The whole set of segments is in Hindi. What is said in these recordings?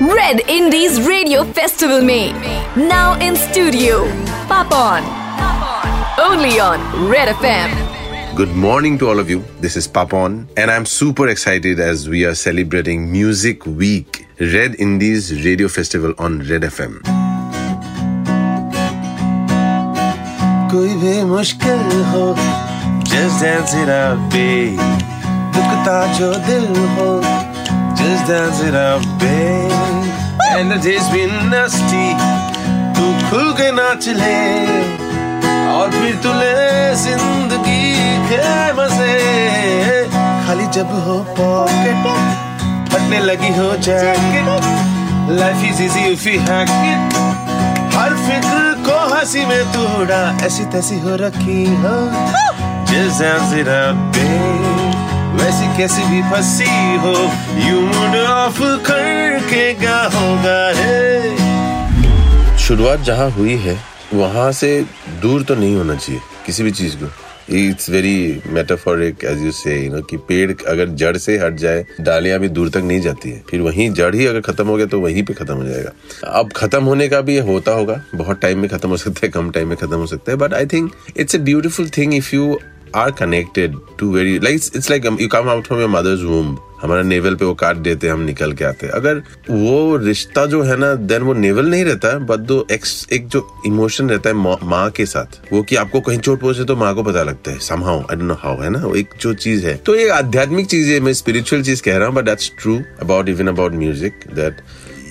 Red Indies Radio Festival में now in studio Papon only on Red FM. Good morning to all of you. This is Papon, and I'm super excited as we are celebrating Music Week, Red Indies Radio Festival on Red FM. कोई भी मुश्किल हो just dance it out babe दुखता जो दिल हो जिस दिन जरा बे एंड द डेज़ तू खुल के नाच ले। और फिर तू ले ज़िंदगी के मज़े। खाली जब हो पॉकेट फटने लगी हो jacket life is easy if you hack it हर फ़िक्र को हँसी में तू उड़ा ऐसी तैसी हो रखी हो। जिस दिन जरा बे वैसी कैसी भी फंसी हो, यू मूड ऑफ़ करके क्या होगा है शुरुआत जहाँ हुई है, वहाँ से दूर तो नहीं होना चाहिए, किसी भी चीज़ को। It's very metaphoric as you say you know कि पेड़ अगर जड़ से हट जाए, डालियाँ भी दूर तक नहीं जाती है। फिर वहीं जड़ ही अगर खत्म हो गया तो वहीं पे खत्म हो जाएगा। अब खत्म होने का भी होता होगा, बहुत टाइम में खत्म हो सकता है, कम टाइम में खत्म हो सकता है but I think it's a beautiful thing if you are connected to very like it's like you come out from your mother's womb हमारा नेवल पे वो काट देते हम निकल के आते अगर वो रिश्ता जो है ना देन वो नेवल नहीं रहता है बट दो एक्स एक जो इमोशन रहता है, माँ माँ के साथ, वो कि आपको कहीं चोट पहुँचे तो माँ को पता लगता है somehow I don't know how है ना? वो एक जो चीज़ है। तो ये आध्यात्मिक चीज़ है, मैं स्पिरिचुअल चीज़ कह रहा हूँ but that's true about even about music that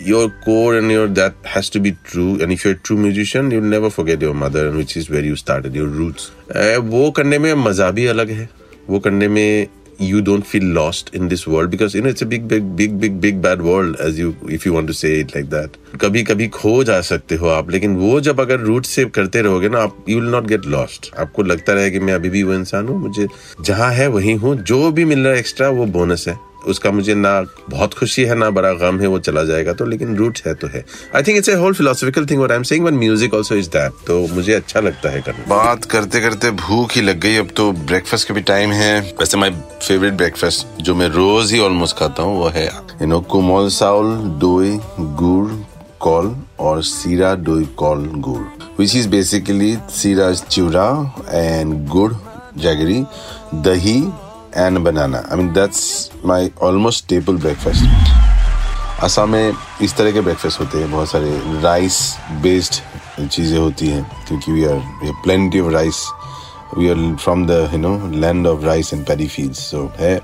your core and your that has to be true and if you're a true musician you'll never forget your mother and which is where you started your roots uh, वो करने में मज़ा भी अलग है वो करने में you don't feel lost in this world because you know it's a big big big big big bad world as you if you want to say it like that कभी कभी खो जा सकते हो आप लेकिन वो जब अगर रूट से करते रहोगे ना आप you will not get lost आपको लगता रहे कि मैं अभी भी वो इंसान हूँ मुझे जहाँ है वही हूँ जो भी मिल रहा है एक्स्ट्रा वो बोनस है उसका मुझे ना बहुत खुशी है, ना बड़ा गम है, वो चला जाएगा तो लेकिन रूट है तो है। I think it's a whole philosophical thing I am saying but music also is that तो मुझे अच्छा लगता है करना। बात करते करते भूख ही लग गई, अब तो ब्रेकफास्ट का भी टाइम है। वैसे माय फेवरेट ब्रेकफास्ट जो मैं रोज ही ऑलमोस्ट खाता हूँ, वो है यू नो कोमल साउल दोई, गुड़, कॉल, और सीरा, दोई, कॉल, गुड़। Which is basically sira chivda and gur, jaggery, dahi and banana. I mean, that's my almost staple breakfast. Assam में इस तरह के ब्रेकफास्ट होते हैं बहुत सारे राइस बेस्ड चीज़ें होती हैं क्योंकि we are we are plenty of rice we are from the you know land of rice and paddy fields so है।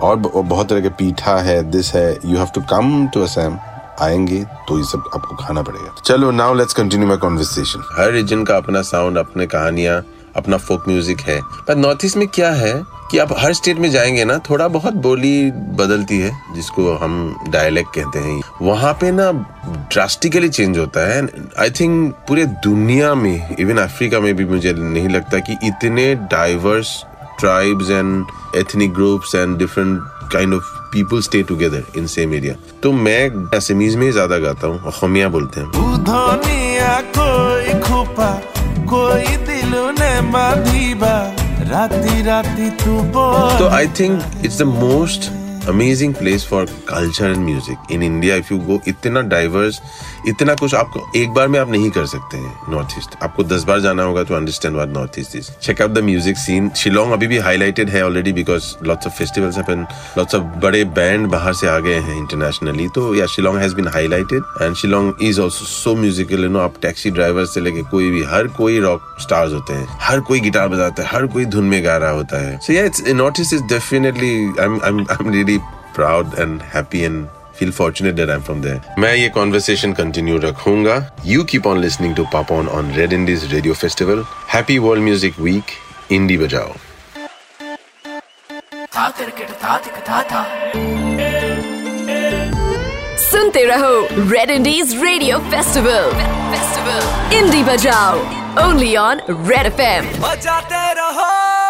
और बहुत तरह के पीठा है दिस है you have to come to Assam आएँगे तो ये सब आपको खाना पड़ेगा। चलो now let's continue my conversation her reason का अपना साउंड अपने कहानियाँ अपना फोक म्यूज़िक है। पर नॉर्थ ईस्ट में क्या है? कि आप हर स्टेट में जाएँगे ना, थोड़ा बहुत बोली बदलती है, जिसको हम डायलेक्ट कहते हैं। वहाँ पे ना ड्रास्टिकली चेंज होता है आई थिंक पूरे दुनिया में इवन अफ्रीका में भी मुझे नहीं लगता कि इतने diverse tribes and ethnic groups and different kind of people stay together in same area तो मैं असमीज में ज़्यादा गाता हूँ खमिया बोलते हैं। कोई खोपा, कोई दिल ने बाधीबा राती राती तू बोल तो I think it's the most amazing place for culture and music in India if you go इतना डाइवर्स इतना कुछ आपको एक बार में आप नहीं कर सकते हैं नॉर्थ ईस्ट आपको दस बार जाना होगा to understand what North East is check out the music scene Shillong अभी भी हाईलाइटेड है already because lots of festivals happen lots of बड़े बैंड बाहर से आ गए हैं इंटरनेशनली तो yeah Shillong has been highlighted and Shillong is also so musical you know आप टैक्सी ड्राइवर से लेके कोई भी, हर कोई रॉक स्टार्स होते हैं. हर कोई गिटार बजाता है, हर कोई धुन में गा रहा होता है. So yeah it's North East is definitely I am really Proud and happy and feel fortunate that I'm from there. मैं ये conversation continue रखूंगा. You keep on listening to Papon on Red Indies Radio Festival. Happy World Music Week. Indie बजाओ. सुनते रहो red indies radio festival festival indie बजाओ ओनली ऑन रेड एफएम बजाते रहो